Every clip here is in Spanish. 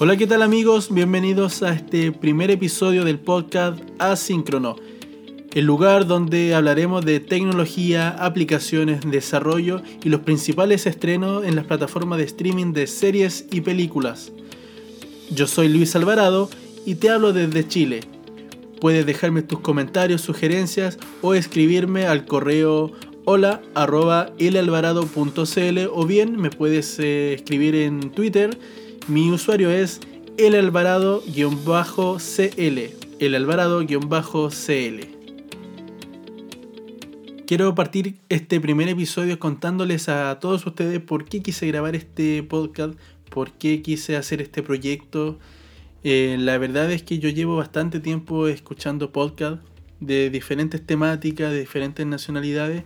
Hola, ¿qué tal amigos? Bienvenidos a este primer episodio del podcast Asíncrono, el lugar donde hablaremos de tecnología, aplicaciones, desarrollo y los principales estrenos en las plataformas de streaming de series y películas. Yo soy Luis Alvarado y te hablo desde Chile. Puedes dejarme tus comentarios, sugerencias o escribirme al correo hola o bien me puedes eh, escribir en Twitter mi usuario es elalvarado-cl. Elalvarado-cl. Quiero partir este primer episodio contándoles a todos ustedes por qué quise grabar este podcast, por qué quise hacer este proyecto. Eh, la verdad es que yo llevo bastante tiempo escuchando podcasts de diferentes temáticas, de diferentes nacionalidades,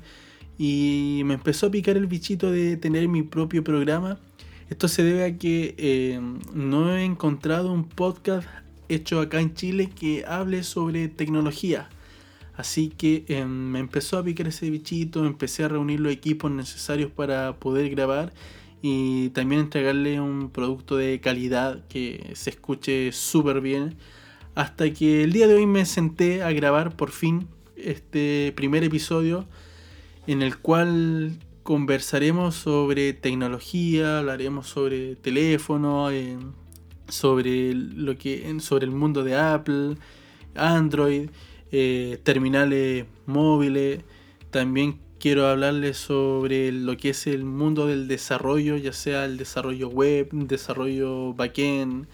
y me empezó a picar el bichito de tener mi propio programa esto se debe a que eh, no he encontrado un podcast hecho acá en Chile que hable sobre tecnología. Así que eh, me empezó a picar ese bichito, empecé a reunir los equipos necesarios para poder grabar y también entregarle un producto de calidad que se escuche súper bien. Hasta que el día de hoy me senté a grabar por fin este primer episodio en el cual conversaremos sobre tecnología, hablaremos sobre teléfono, eh, sobre lo que sobre el mundo de Apple, Android, eh, terminales móviles. También quiero hablarles sobre lo que es el mundo del desarrollo, ya sea el desarrollo web, desarrollo backend.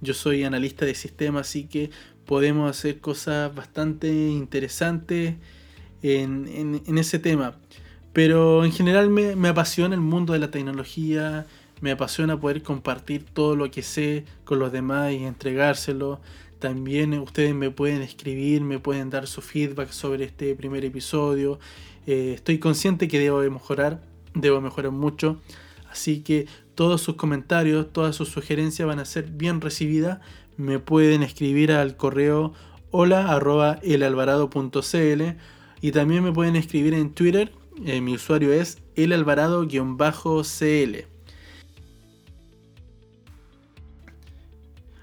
Yo soy analista de sistemas, así que podemos hacer cosas bastante interesantes en, en ese tema. Pero en general me, apasiona el mundo de la tecnología, me apasiona poder compartir todo lo que sé con los demás y entregárselo. También ustedes me pueden escribir, me pueden dar su feedback sobre este primer episodio. Eh, estoy consciente que debo mejorar, debo mejorar mucho. Así que todos sus comentarios, todas sus sugerencias van a ser bien recibidas. Me pueden escribir al correo hola arroba elalvarado.cl y también me pueden escribir en Twitter eh, mi usuario es elalvarado-cl.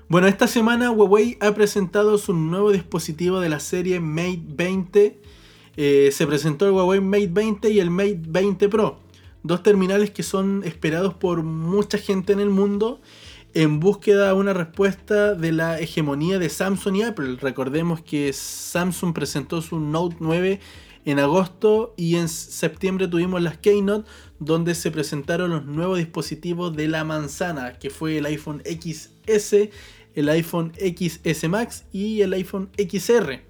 Bueno, esta semana Huawei ha presentado su nuevo dispositivo de la serie Mate 20. Eh, se presentó el Huawei Mate 20 y el Mate 20 Pro. Dos terminales que son esperados por mucha gente en el mundo en búsqueda de una respuesta de la hegemonía de Samsung y Apple. Recordemos que Samsung presentó su Note 9 en agosto y en septiembre tuvimos las Keynote donde se presentaron los nuevos dispositivos de la manzana, que fue el iPhone XS, el iPhone XS Max y el iPhone XR.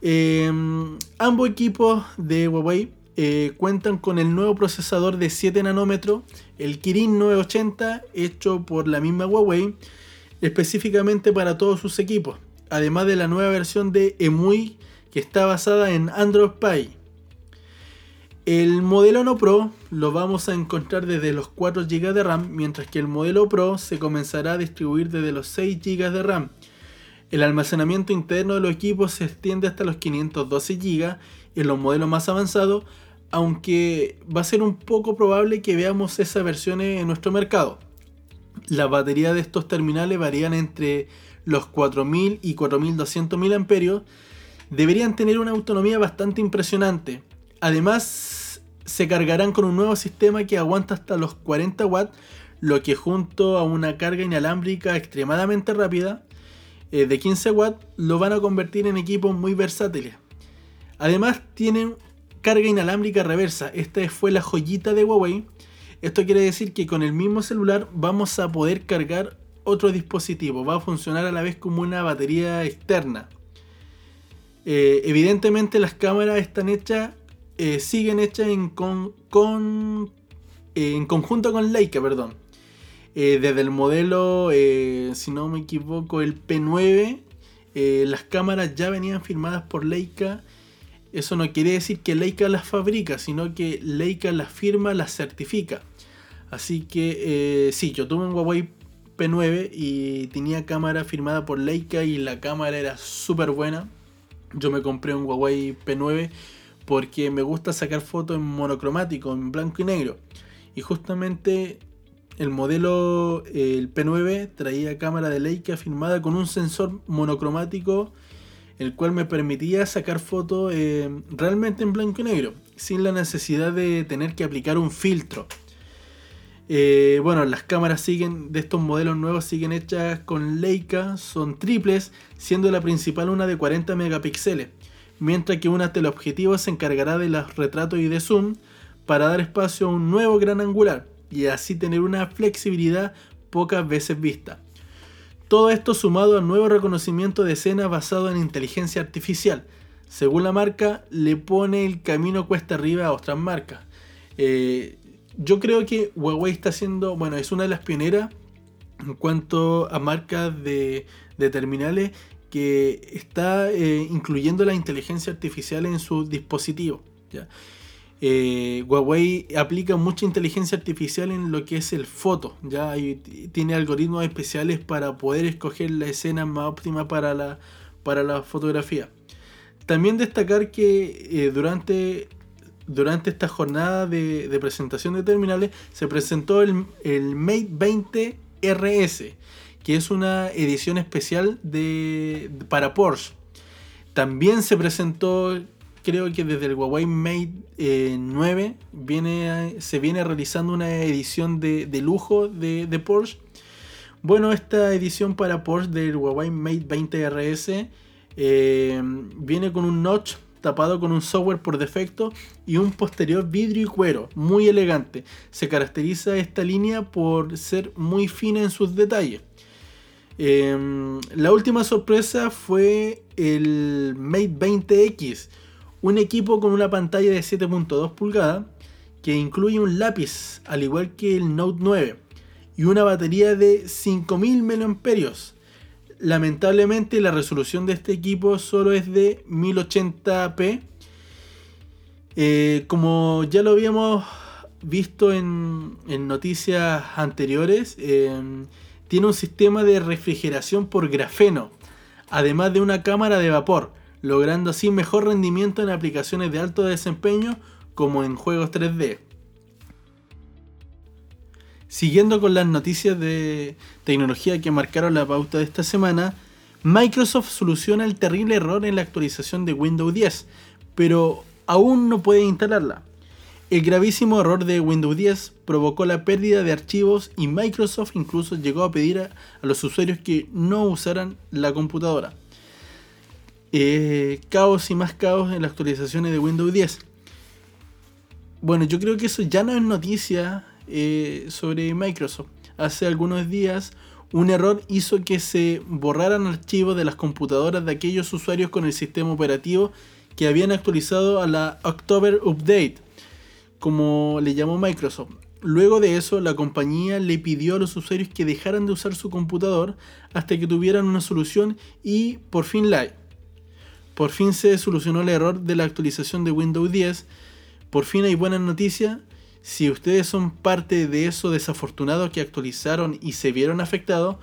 Em, ambos equipos de Huawei eh, cuentan con el nuevo procesador de 7 nanómetros, el Kirin 980, hecho por la misma Huawei, específicamente para todos sus equipos, además de la nueva versión de EMUI que está basada en Android Pie. El modelo no Pro lo vamos a encontrar desde los 4 GB de RAM, mientras que el modelo Pro se comenzará a distribuir desde los 6 GB de RAM. El almacenamiento interno de los equipos se extiende hasta los 512 GB en los modelos más avanzados, aunque va a ser un poco probable que veamos esas versiones en nuestro mercado. La batería de estos terminales varían entre los 4000 y 4200 mAh deberían tener una autonomía bastante impresionante. Además, se cargarán con un nuevo sistema que aguanta hasta los 40 watts, lo que junto a una carga inalámbrica extremadamente rápida eh, de 15 watts lo van a convertir en equipos muy versátiles. Además tienen carga inalámbrica reversa, esta fue la joyita de Huawei. Esto quiere decir que con el mismo celular vamos a poder cargar otro dispositivo, va a funcionar a la vez como una batería externa. Eh, evidentemente las cámaras están hechas, eh, siguen hechas en, con, eh, en conjunto con Leica, perdón. desde el modelo, si no me equivoco, el P9, las cámaras ya venían firmadas por Leica. Eso no quiere decir que Leica las fabrica, sino que Leica las firma, las certifica. Así que sí, yo tuve un Huawei P9 y tenía cámara firmada por Leica y la cámara era súper buena yo me compré un Huawei P9 porque me gusta sacar fotos en monocromático, en blanco y negro. Y justamente el modelo el P9 traía cámara de Leica filmada con un sensor monocromático el cual me permitía sacar fotos eh, realmente en blanco y negro, sin la necesidad de tener que aplicar un filtro. Eh, bueno, las cámaras siguen de estos modelos nuevos siguen hechas con Leica, son triples, siendo la principal una de 40 megapíxeles, mientras que una teleobjetivo se encargará de los retratos y de zoom para dar espacio a un nuevo gran angular y así tener una flexibilidad pocas veces vista. Todo esto sumado al nuevo reconocimiento de escena basado en inteligencia artificial. Según la marca, le pone el camino cuesta arriba a otras marcas. Eh, yo creo que Huawei está haciendo, bueno, es una de las pioneras en cuanto a marcas de, terminales que está eh, incluyendo la inteligencia artificial en sus dispositivos. ¿ya? Eh, Huawei aplica mucha inteligencia artificial en lo que es el foto, ya tiene algoritmos especiales para poder escoger la escena más óptima para la, para la fotografía. También destacar que eh, durante, durante esta jornada de, presentación de terminales se presentó el, Mate 20 RS, que es una edición especial de, para Porsche. También se presentó creo que desde el Huawei Mate 9 eh, viene, se viene realizando una edición de, lujo de, Porsche. Bueno, esta edición para Porsche del Huawei Mate 20 RS eh, viene con un notch tapado con un software por defecto y un posterior vidrio y cuero, muy elegante. Se caracteriza esta línea por ser muy fina en sus detalles. Eh, la última sorpresa fue el Mate 20X, un equipo con una pantalla de 7.2 pulgadas que incluye un lápiz, al igual que el Note 9, y una batería de 5000 mAh. Lamentablemente la resolución de este equipo solo es de 1080p. Eh, como ya lo habíamos visto en, noticias anteriores, eh, tiene un sistema de refrigeración por grafeno, además de una cámara de vapor logrando así mejor rendimiento en aplicaciones de alto desempeño como en juegos 3D. Siguiendo con las noticias de tecnología que marcaron la pauta de esta semana, Microsoft soluciona el terrible error en la actualización de Windows 10, pero aún no puede instalarla. El gravísimo error de Windows 10 provocó la pérdida de archivos y Microsoft incluso llegó a pedir a, los usuarios que no usaran la computadora. Eh, caos y más caos en las actualizaciones de Windows 10. Bueno, yo creo que eso ya no es noticia eh, sobre Microsoft. Hace algunos días un error hizo que se borraran archivos de las computadoras de aquellos usuarios con el sistema operativo que habían actualizado a la October Update, como le llamó Microsoft. Luego de eso, la compañía le pidió a los usuarios que dejaran de usar su computador hasta que tuvieran una solución y por fin la por fin se solucionó el error de la actualización de Windows 10. Por fin hay buenas noticias. Si ustedes son parte de esos desafortunados que actualizaron y se vieron afectados,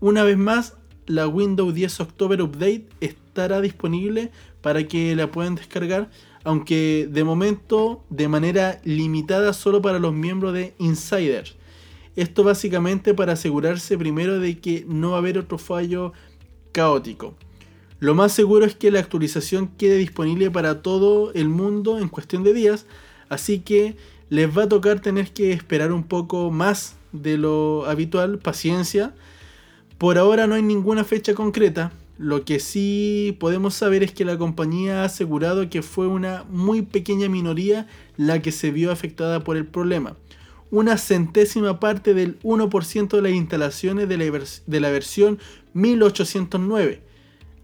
una vez más la Windows 10 October Update estará disponible para que la puedan descargar, aunque de momento de manera limitada solo para los miembros de Insider. Esto básicamente para asegurarse primero de que no va a haber otro fallo caótico. Lo más seguro es que la actualización quede disponible para todo el mundo en cuestión de días, así que les va a tocar tener que esperar un poco más de lo habitual, paciencia. Por ahora no hay ninguna fecha concreta, lo que sí podemos saber es que la compañía ha asegurado que fue una muy pequeña minoría la que se vio afectada por el problema. Una centésima parte del 1% de las instalaciones de la, de versión 1809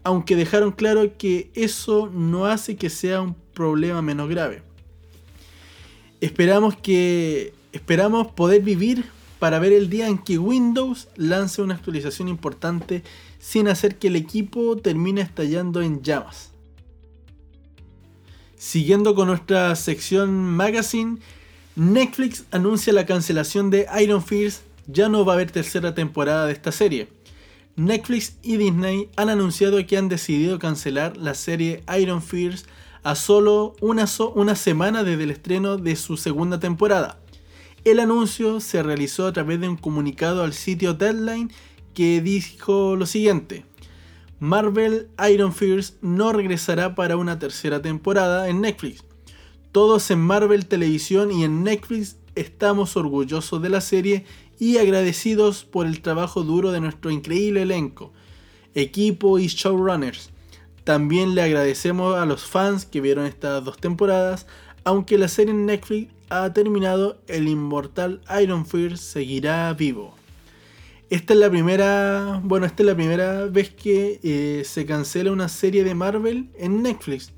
aunque dejaron claro que eso no hace que sea un problema menos grave. Esperamos que esperamos poder vivir para ver el día en que Windows lance una actualización importante sin hacer que el equipo termine estallando en llamas. Siguiendo con nuestra sección magazine, Netflix anuncia la cancelación de Iron Fist, ya no va a haber tercera temporada de esta serie. Netflix y Disney han anunciado que han decidido cancelar la serie Iron Fist a solo una, semana desde el estreno de su segunda temporada. El anuncio se realizó a través de un comunicado al sitio Deadline que dijo lo siguiente. Marvel Iron Fist no regresará para una tercera temporada en Netflix. Todos en Marvel Televisión y en Netflix estamos orgullosos de la serie y agradecidos por el trabajo duro de nuestro increíble elenco, equipo y showrunners. También le agradecemos a los fans que vieron estas dos temporadas, aunque la serie en Netflix ha terminado, el inmortal Iron Fist seguirá vivo. Esta es la primera, bueno, esta es la primera vez que eh, se cancela una serie de Marvel en Netflix.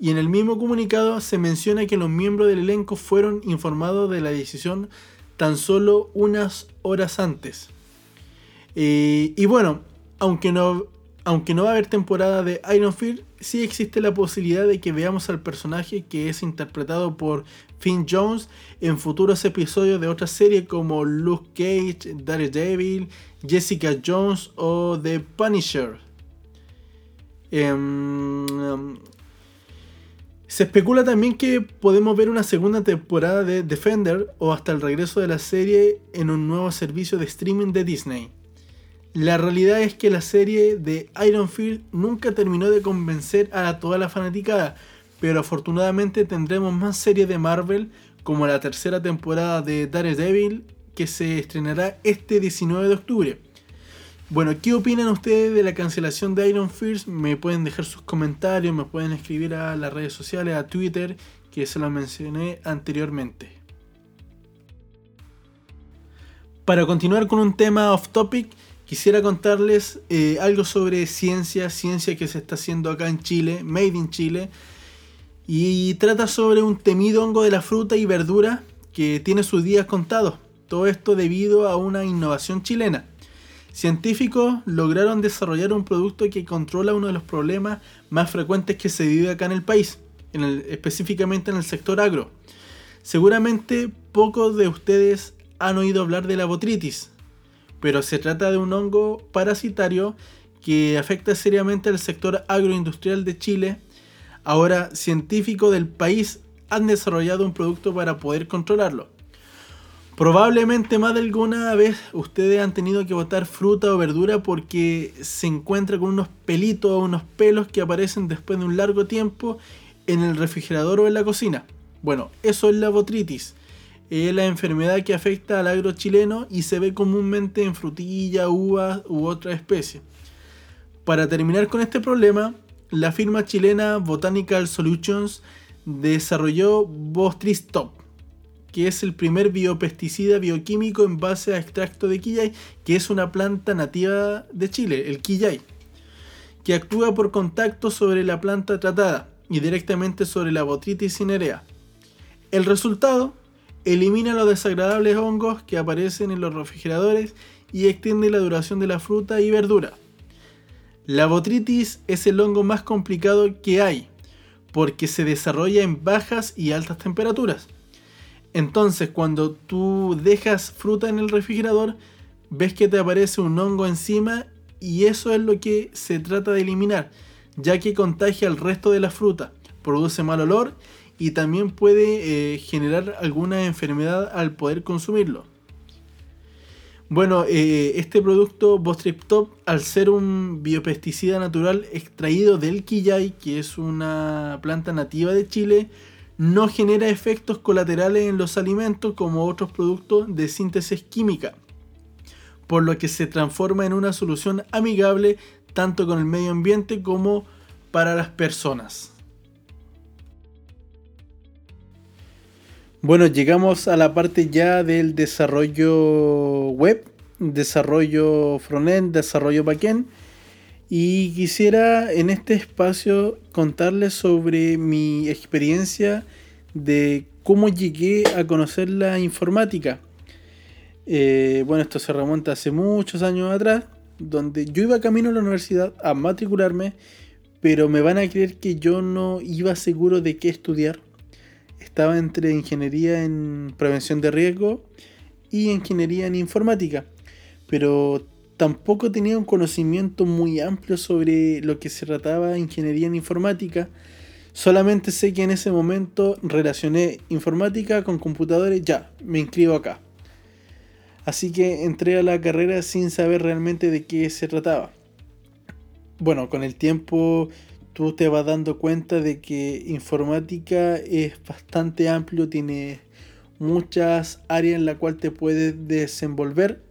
Y en el mismo comunicado se menciona que los miembros del elenco fueron informados de la decisión tan solo unas horas antes. Eh, y bueno, aunque no, aunque no va a haber temporada de Iron Fist, sí existe la posibilidad de que veamos al personaje que es interpretado por Finn Jones en futuros episodios de otras series como Luke Cage, Daredevil, Jessica Jones o The Punisher. Em, se especula también que podemos ver una segunda temporada de Defender o hasta el regreso de la serie en un nuevo servicio de streaming de Disney. La realidad es que la serie de Iron Fist nunca terminó de convencer a toda la fanaticada, pero afortunadamente tendremos más series de Marvel como la tercera temporada de Daredevil que se estrenará este 19 de octubre. Bueno, ¿qué opinan ustedes de la cancelación de Iron Fist? Me pueden dejar sus comentarios, me pueden escribir a las redes sociales, a Twitter, que se lo mencioné anteriormente. Para continuar con un tema off topic, quisiera contarles eh, algo sobre ciencia, ciencia que se está haciendo acá en Chile, Made in Chile, y trata sobre un temido hongo de la fruta y verdura que tiene sus días contados. Todo esto debido a una innovación chilena. Científicos lograron desarrollar un producto que controla uno de los problemas más frecuentes que se vive acá en el país, específicamente en el sector agro. Seguramente pocos de ustedes han oído hablar de la botritis, pero se trata de un hongo parasitario que afecta seriamente al sector agroindustrial de Chile. Ahora, científicos del país han desarrollado un producto para poder controlarlo. Probablemente más de alguna vez ustedes han tenido que botar fruta o verdura porque se encuentra con unos pelitos o unos pelos que aparecen después de un largo tiempo en el refrigerador o en la cocina. Bueno, eso es la botritis es la enfermedad que afecta al agro chileno y se ve comúnmente en frutilla, uvas u otra especie. Para terminar con este problema, la firma chilena Botanical Solutions desarrolló Bostris Top, que es el primer biopesticida bioquímico en base a extracto de quillay, que es una planta nativa de Chile, el quillay, que actúa por contacto sobre la planta tratada y directamente sobre la botritis cinerea. El resultado Elimina los desagradables hongos que aparecen en los refrigeradores y extiende la duración de la fruta y verdura. La botritis es el hongo más complicado que hay, porque se desarrolla en bajas y altas temperaturas. Entonces, cuando tú dejas fruta en el refrigerador, ves que te aparece un hongo encima y eso es lo que se trata de eliminar, ya que contagia al resto de la fruta, produce mal olor y también puede eh, generar alguna enfermedad al poder consumirlo. Bueno, eh, este producto Bostrip-Top, al ser un biopesticida natural extraído del quillay, que es una planta nativa de Chile, no genera efectos colaterales en los alimentos como otros productos de síntesis química, por lo que se transforma en una solución amigable tanto con el medio ambiente como para las personas. Bueno, llegamos a la parte ya del desarrollo web, desarrollo frontend, desarrollo backend. Y quisiera en este espacio contarles sobre mi experiencia de cómo llegué a conocer la informática. Eh, bueno, esto se remonta hace muchos años atrás, donde yo iba camino a la universidad a matricularme, pero me van a creer que yo no iba seguro de qué estudiar estaba entre ingeniería en prevención de riesgo y ingeniería en informática, pero tampoco tenía un conocimiento muy amplio sobre lo que se trataba de ingeniería en informática, Solamente sé que en ese momento relacioné informática con computadores, ya, me inscribo acá. Así que entré a la carrera sin saber realmente de qué se trataba. Bueno, con el tiempo tú te vas dando cuenta de que informática es bastante amplio, tiene muchas áreas en las cuales te puedes desenvolver,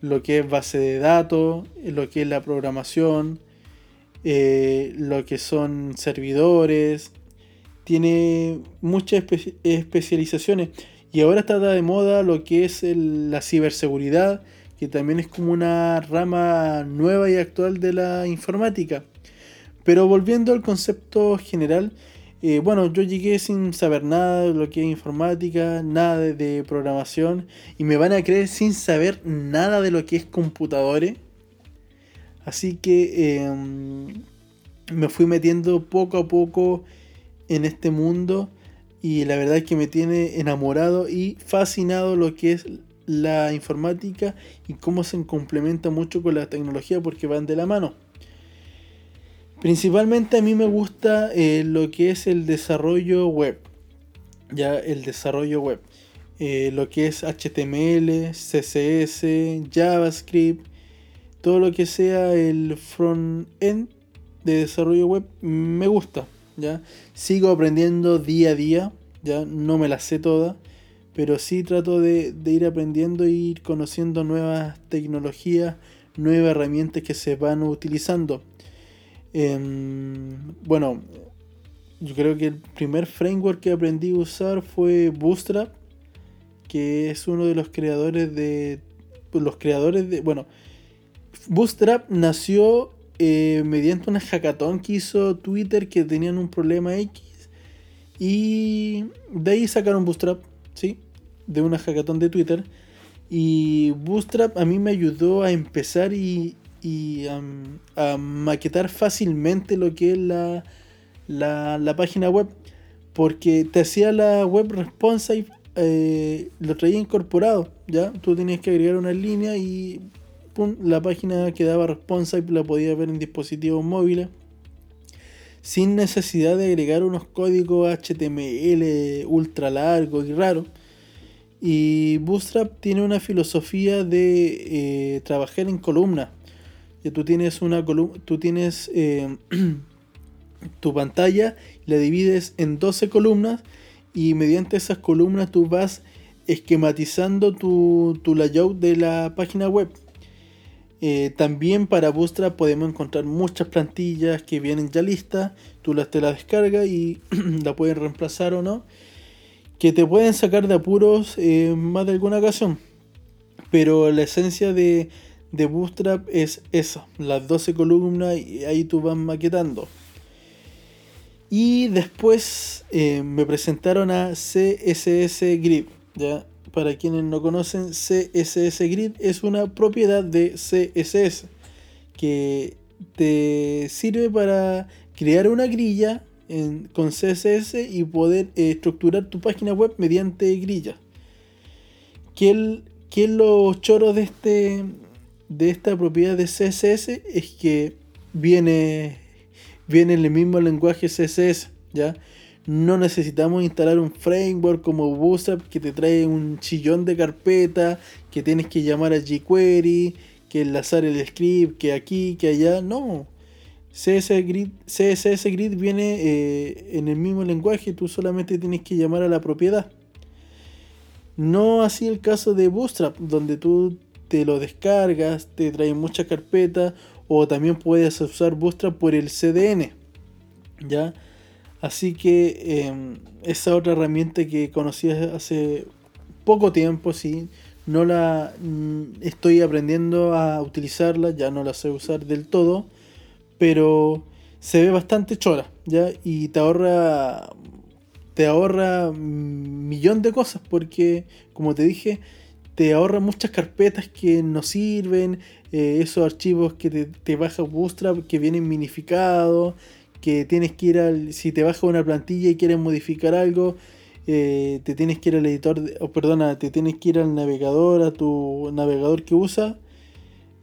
lo que es base de datos, lo que es la programación, eh, lo que son servidores, tiene muchas especializaciones. Y ahora está de moda lo que es la ciberseguridad, que también es como una rama nueva y actual de la informática. Pero volviendo al concepto general, eh, bueno, yo llegué sin saber nada de lo que es informática, nada de, programación, y me van a creer sin saber nada de lo que es computadores. Así que em, me fui metiendo poco a poco en este mundo y la verdad es que me tiene enamorado y fascinado lo que es la informática y cómo se complementa mucho con la tecnología porque van de la mano. Principalmente a mí me gusta eh, lo que es el desarrollo web. Ya el desarrollo web. Eh, lo que es HTML, CSS, JavaScript, todo lo que sea el front-end de desarrollo web me gusta. ¿ya? Sigo aprendiendo día a día, ya no me la sé toda, pero sí trato de, ir aprendiendo e ir conociendo nuevas tecnologías, nuevas herramientas que se van utilizando. Em, bueno, yo creo que el primer framework que aprendí a usar fue Bootstrap, que es uno de los creadores de... Los creadores de... Bueno, Bootstrap nació eh, mediante una hackathon que hizo Twitter que tenían un problema X y de ahí sacaron Bootstrap, ¿sí? De una hackathon de Twitter. Y Bootstrap a mí me ayudó a empezar y, a maquetar fácilmente lo que es la, la, página web. Porque te hacía la web responsive, eh, lo traía incorporado, ¿ya? Tú tenías que agregar una línea y la página quedaba responsive, la podía ver en dispositivos móviles sin necesidad de agregar unos códigos HTML ultra largos y raros. Y Bootstrap tiene una filosofía de eh, trabajar en columnas. Tú tienes una tú tienes eh, tu pantalla, la divides en 12 columnas y mediante esas columnas tú vas esquematizando tu, tu layout de la página web. Eh, también para Bootstrap podemos encontrar muchas plantillas que vienen ya listas. Tú las te las descargas y la puedes reemplazar o no. Que te pueden sacar de apuros eh, más de alguna ocasión. Pero la esencia de, de Bootstrap es esa. Las 12 columnas y ahí tú vas maquetando. Y después eh, me presentaron a CSS Grid. ¿ya? para quienes no conocen, CSS Grid es una propiedad de CSS que te sirve para crear una grilla con CSS y poder eh, estructurar tu página web mediante grilla. ¿Qué, es lo choro de, este, de esta propiedad de CSS? Es que viene, viene en el mismo lenguaje CSS, ¿ya? no necesitamos instalar un framework como Bootstrap que te trae un chillón de carpeta, que tienes que llamar a jQuery, que enlazar el script, que aquí, que allá. No. CSS Grid, CSS Grid viene eh, en el mismo lenguaje, tú solamente tienes que llamar a la propiedad. No así el caso de Bootstrap, donde tú te lo descargas, te trae muchas carpetas, o también puedes usar Bootstrap por el CDN. ¿Ya? Así que em, esa otra herramienta que conocí hace poco tiempo, sí, no la mm, estoy aprendiendo a utilizarla, ya no la sé usar del todo, pero se ve bastante chora, ¿ya? Y te ahorra te ahorra un millón de cosas porque como te dije, te ahorra muchas carpetas que no sirven, eh, esos archivos que te, te baja Bootstrap que vienen minificados, que tienes que ir al. Si te baja una plantilla y quieres modificar algo, eh, te tienes que ir al editor, o perdona, te tienes que ir al navegador, a tu navegador que usa,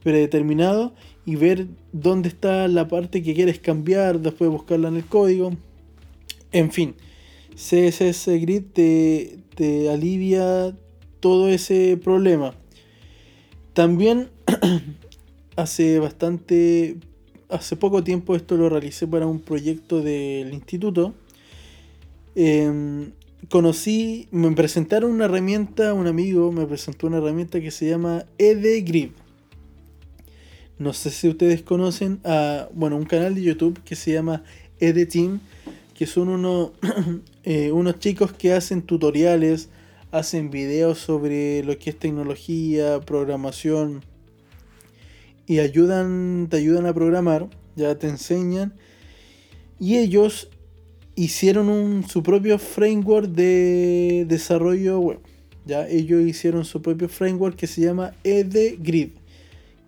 predeterminado, y ver dónde está la parte que quieres cambiar, después buscarla en el código. En fin, CSS Grid te, te alivia todo ese problema. También hace bastante, hace poco tiempo esto lo realicé para un proyecto del instituto. Em, conocí, me presentaron una herramienta, un amigo me presentó una herramienta que se llama EDGrid. No sé si ustedes conocen a, bueno, un canal de YouTube que se llama EDTeam, que son eh, unos chicos que hacen tutoriales, hacen videos sobre lo que es tecnología, programación y ayudan, te ayudan a programar, ya te enseñan. Y ellos hicieron un, su propio framework de desarrollo web. Ya ellos hicieron su propio framework que se llama EDGrid,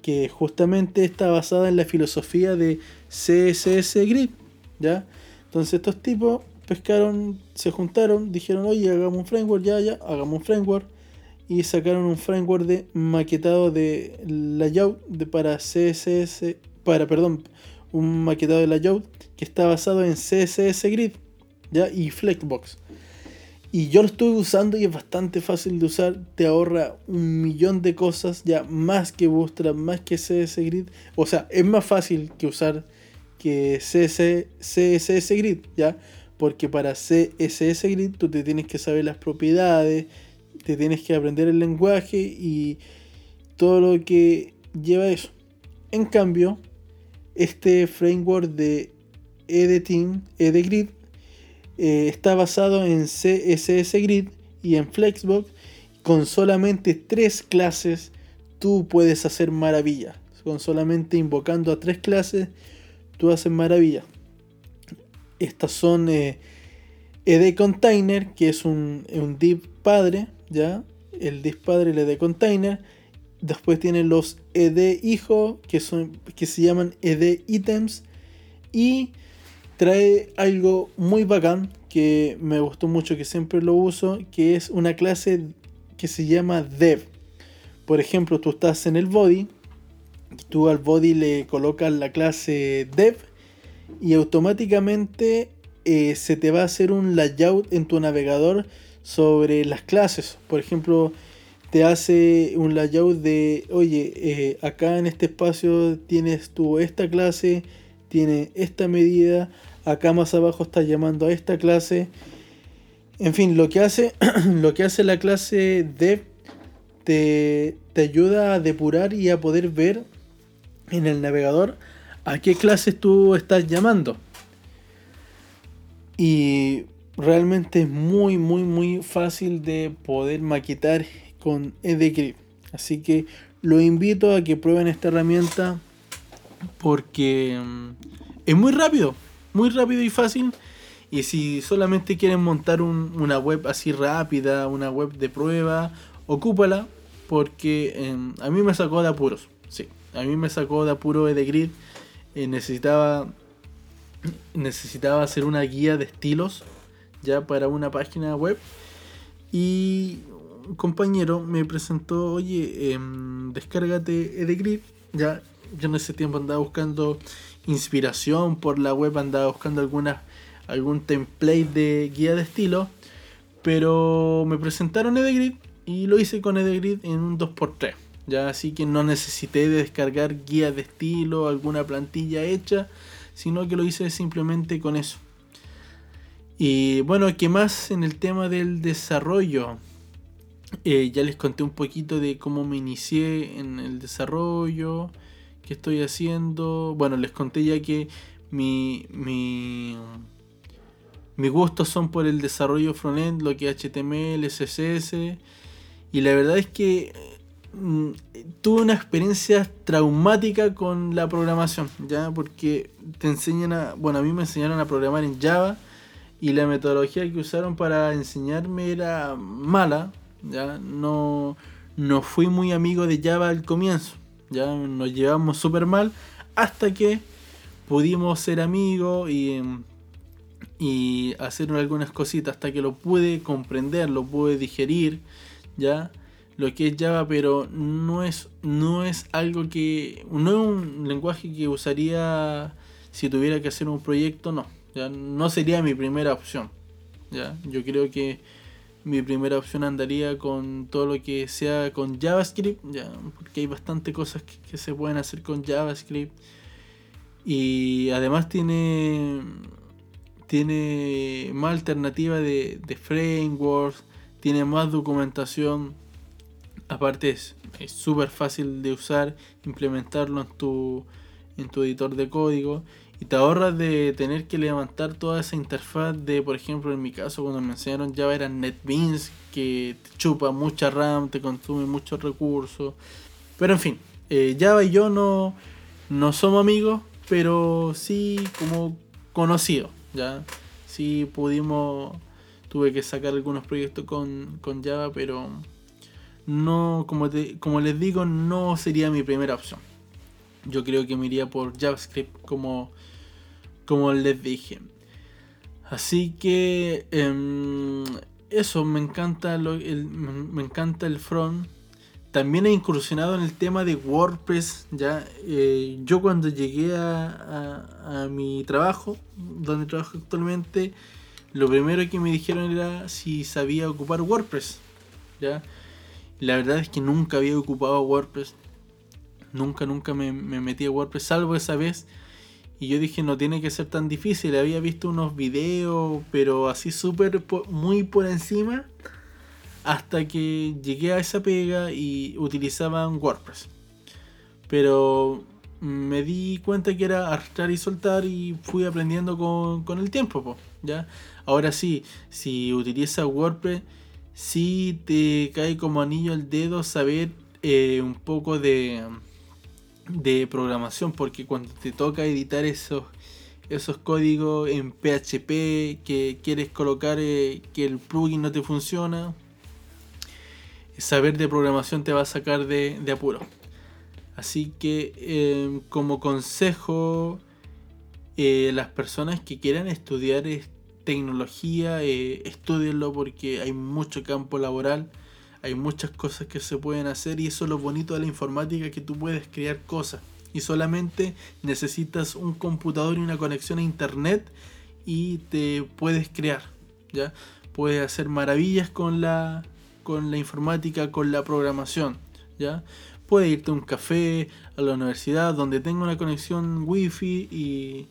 que justamente está basada en la filosofía de CSS Grid, ¿ya? Entonces estos tipos pescaron, se juntaron, dijeron, oye, hagamos un framework, ya, ya, hagamos un framework. Y sacaron un framework de maquetado de layout de, para CSS, para, perdón, un maquetado de layout que está basado en CSS Grid ¿ya? y Flexbox. Y yo lo estuve usando y es bastante fácil de usar. Te ahorra un millón de cosas, ya más que Bootstrap, más que CSS Grid. O sea, es más fácil que usar que CS, CSS Grid, ¿ya? Porque para CSS Grid tú te tienes que saber las propiedades, te tienes que aprender el lenguaje y todo lo que lleva eso. En cambio, este framework de Editing, EdGrid, eh, está basado en CSS Grid y en Flexbox. Con solamente tres clases tú puedes hacer maravilla. Con solamente invocando a tres clases tú haces maravilla. Estas son eh, ed container, que es un, un div padre, ¿ya? El div padre, el ed container. Después tienen los ed hijo, que, son, que se llaman ed items. Y trae algo muy bacán que me gustó mucho, que siempre lo uso, que es una clase que se llama dev. Por ejemplo, tú estás en el body, tú al body le colocas la clase dev y automáticamente eh, se te va a hacer un layout en tu navegador sobre las clases. Por ejemplo, te hace un layout de, oye, eh, acá en este espacio tienes tú esta clase, tiene esta medida, acá más abajo está llamando a esta clase. En fin, lo que hace, lo que hace la clase dev te, te ayuda a depurar y a poder ver en el navegador a qué clases tú estás llamando. Y realmente es muy, muy, muy fácil de poder maquetar con EDGrid. Así que lo invito a que prueben esta herramienta porque mm, es muy rápido, muy rápido y fácil. Y si solamente quieren montar una web así rápida, una web de prueba, ocúpala porque em, a mí me sacó de apuros. Sí, a mí me sacó de apuro EDGrid. Necesitaba necesitaba hacer una guía de estilos ya para una página web y un compañero me presentó, oye, eh, descárgate EDGrid, ya yo en ese tiempo andaba buscando inspiración por la web, andaba buscando alguna, algún template de guía de estilo, pero me presentaron EDGrid y lo hice con EDGrid en un 2x3. Ya así que no necesité de descargar guías de estilo, alguna plantilla hecha, sino que lo hice simplemente con eso. Y bueno, ¿qué más en el tema del desarrollo? Eh, ya les conté un poquito de cómo me inicié en el desarrollo, qué estoy haciendo. Bueno, les conté ya que mi, mi, mis gustos son por el desarrollo frontend, lo que HTML, CSS. Y la verdad es que mm, tuve una experiencia traumática con la programación, ¿ya? Porque te enseñan a, bueno, a mí me enseñaron a programar en Java y la metodología que usaron para enseñarme era mala, ya no, no fui muy amigo de Java al comienzo, ya nos llevamos súper mal hasta que pudimos ser amigos y, y hacer algunas cositas hasta que lo pude comprender, lo pude digerir, ya lo que es Java, pero no es, no es algo que. No es un lenguaje que usaría si tuviera que hacer un proyecto, no. ¿ya? No sería mi primera opción. ¿ya? Yo creo que mi primera opción andaría con todo lo que sea con JavaScript, ya, porque hay bastante cosas que, se pueden hacer con JavaScript. Y además tiene, tiene más alternativa de, de frameworks, tiene más documentación. Aparte es súper fácil de usar, implementarlo en tu, en tu editor de código y te ahorras de tener que levantar toda esa interfaz de, por ejemplo, en mi caso cuando me enseñaron Java eran NetBeans, que te chupa mucha RAM, te consume muchos recursos. Pero en fin, eh, Java y yo no, no somos amigos, pero sí como conocidos, ¿ya? Sí pudimos, tuve que sacar algunos proyectos con, con Java, pero no, como, te, como les digo, no sería mi primera opción yo creo que me iría por JavaScript como, como les dije. Así que em, eso, me encanta, el, me encanta el front. También he incursionado en el tema de WordPress. Ya, eh, yo cuando llegué a, a, mi trabajo, donde trabajo actualmente, lo primero que me dijeron era si sabía ocupar WordPress. ¿ya? La verdad es que nunca había ocupado WordPress. Nunca, nunca me, metí a WordPress, salvo esa vez. Y yo dije, no tiene que ser tan difícil. Había visto unos videos, pero así súper, muy por encima. Hasta que llegué a esa pega y utilizaban WordPress. Pero me di cuenta que era arrastrar y soltar y fui aprendiendo con, el tiempo. ¿ya? Ahora sí, si utilizas WordPress, sí te cae como anillo al dedo saber eh, un poco de de programación, porque cuando te toca editar esos, esos códigos en PHP que quieres colocar eh, que el plugin no te funciona, saber de programación te va a sacar de, apuro. Así que em, como consejo, eh, las personas que quieran estudiar tecnología, eh, estudienlo porque hay mucho campo laboral hay muchas cosas que se pueden hacer y eso es lo bonito de la informática que tú puedes crear cosas y solamente necesitas un computador y una conexión a internet y te puedes crear, ¿ya? Puedes hacer maravillas con la con la informática, con la programación, ¿ya? Puedes irte a un café, a la universidad donde tenga una conexión wifi y,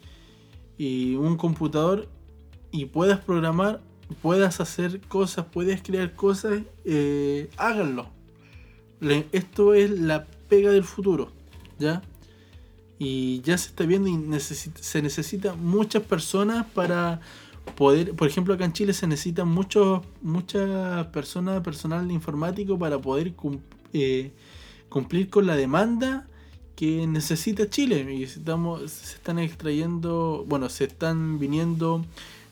y un computador y puedas programar puedas hacer cosas, puedes crear cosas, eh, háganlo. esto es la pega del futuro, ¿ya? Y ya se está viendo y se necesita muchas personas para poder, por ejemplo acá en Chile se necesitan muchos, muchas personas, personal informático para poder eh, cumplir con la demanda que necesita Chile. Y se están extrayendo, bueno, se están viniendo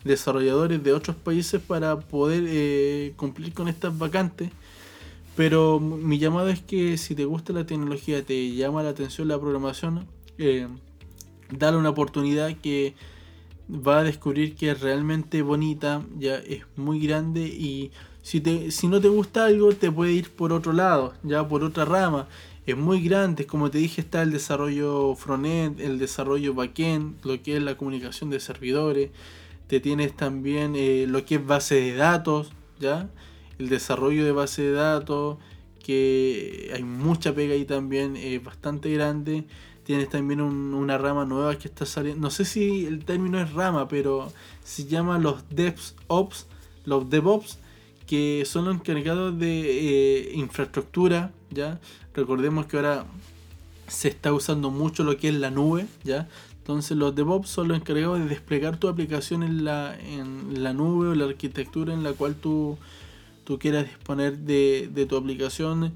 desarrolladores de otros países para poder eh, cumplir con estas vacantes. Pero mi llamado es que si te gusta la tecnología, te llama la atención la programación, eh, dale una oportunidad que va a descubrir que es realmente bonita, ya es muy grande y si, te, si no te gusta algo te puede ir por otro lado, ya por otra rama. Es muy grande, como te dije está el desarrollo frontend, el desarrollo backend, lo que es la comunicación de servidores, te tienes también eh, lo que es base de datos, ¿ya? El desarrollo de base de datos, que hay mucha pega ahí también, es bastante grande. Tienes también una rama nueva que está saliendo. No sé si el término es rama, pero se llama los DevOps, los DevOps, que son los encargados de eh, infraestructura, ¿ya? Recordemos que ahora se está usando mucho lo que es la nube, ¿ya? Entonces los DevOps son los encargados de desplegar tu aplicación en la, en la nube o la arquitectura en la cual tú, tú quieras disponer de, tu aplicación.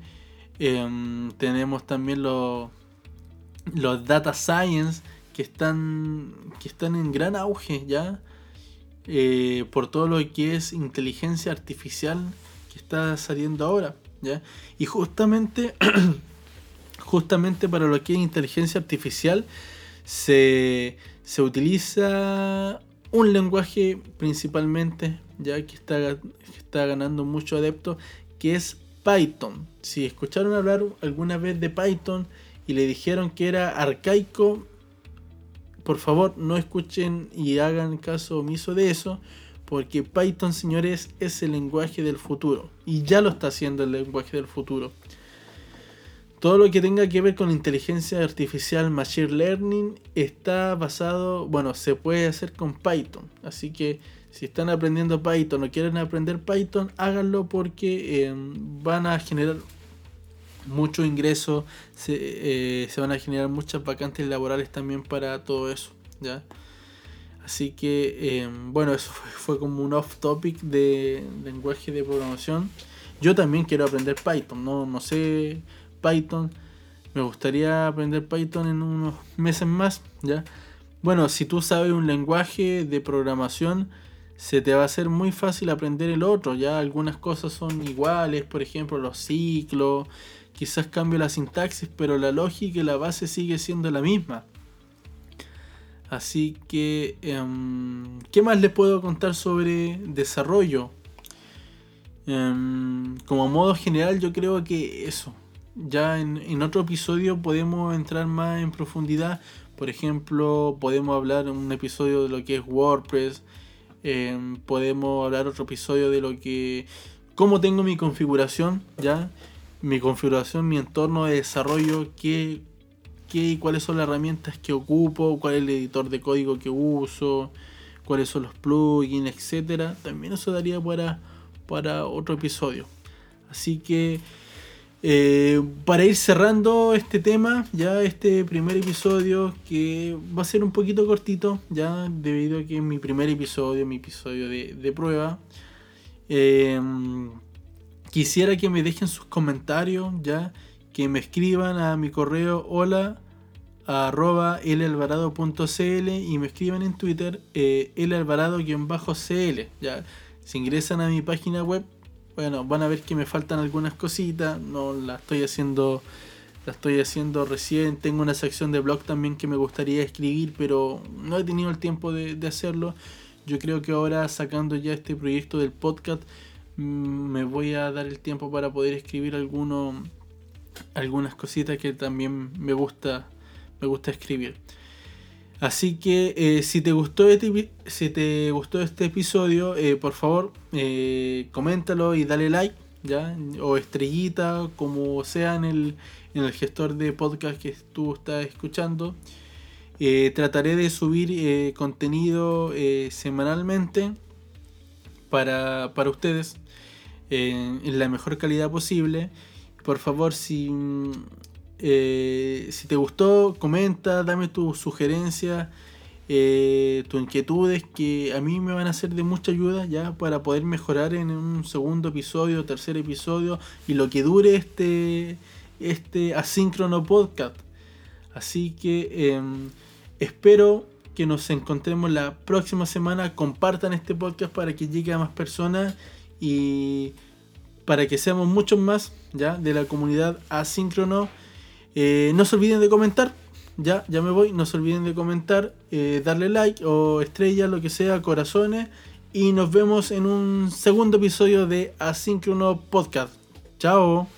Em, tenemos también los, los data science que están, que están en gran auge ya. Eh, por todo lo que es inteligencia artificial que está saliendo ahora. ¿ya? Y justamente, justamente para lo que es inteligencia artificial, se, utiliza un lenguaje principalmente, ya que está, está ganando mucho adepto, que es Python. Si escucharon hablar alguna vez de Python y le dijeron que era arcaico, por favor no escuchen y hagan caso omiso de eso, porque Python, señores, es el lenguaje del futuro. Y ya lo está haciendo el lenguaje del futuro. Todo lo que tenga que ver con inteligencia artificial, machine learning, está basado, bueno, se puede hacer con Python. Así que si están aprendiendo Python o quieren aprender Python, háganlo porque eh, van a generar mucho ingreso, se, eh, se, van a generar muchas vacantes laborales también para todo eso. ¿ya? Así que, eh, bueno, eso fue, como un off topic de lenguaje de programación. Yo también quiero aprender Python, no, no sé Python. Me gustaría aprender Python en unos meses más, ¿ya? Bueno, si tú sabes un lenguaje de programación, se te va a hacer muy fácil aprender el otro. Ya algunas cosas son iguales, por ejemplo, los ciclos, quizás cambio la sintaxis, pero la lógica y la base sigue siendo la misma. Así que, em, ¿qué más les puedo contar sobre desarrollo? Em, como modo general, yo creo que eso. Ya en, otro episodio podemos entrar más en profundidad. Por ejemplo, podemos hablar en un episodio de lo que es WordPress, Em, podemos hablar otro episodio de lo que. cómo tengo mi configuración, ¿ya? Mi configuración, mi entorno de desarrollo, qué, qué, cuáles son las herramientas que ocupo, cuál es el editor de código que uso, cuáles son los plugins, etcétera. También eso daría para, para otro episodio. Así que eh, para ir cerrando este tema, ya este primer episodio que va a ser un poquito cortito, ya debido a que es mi primer episodio, mi episodio de, prueba. Eh, quisiera que me dejen sus comentarios, ya que me escriban a mi correo hola arroba elalvarado.cl y me escriban en Twitter eh, elalvarado-cl. Ya, si ingresan a mi página web bueno, van a ver que me faltan algunas cositas, no la estoy haciendo la estoy haciendo recién, tengo una sección de blog también que me gustaría escribir, pero no he tenido el tiempo de, hacerlo. Yo creo que ahora sacando ya este proyecto del podcast mm, me voy a dar el tiempo para poder escribir alguno, algunas cositas que también me gusta me gusta escribir. Así que eh, si, te gustó este, si te gustó este episodio, eh, por favor, eh, coméntalo y dale like, ¿ya? O estrellita, como sea en el, en el gestor de podcast que tú estás escuchando. trataré de subir contenido semanalmente para, para ustedes en la mejor calidad posible. Por favor, si eh, si te gustó, comenta, dame tus sugerencias, eh, tus inquietudes que a mí me van a ser de mucha ayuda ya para poder mejorar en un segundo episodio, tercer episodio y lo que dure este, este asíncrono podcast. Así que em, espero que nos encontremos la próxima semana. Compartan este podcast para que llegue a más personas y para que seamos muchos más ya de la comunidad asíncrono. Eh, no se olviden de comentar. Ya, ya me voy. No se olviden de comentar, eh, darle like o estrella, lo que sea, corazones. Y nos vemos en un segundo episodio de Asíncrono Podcast. Chao.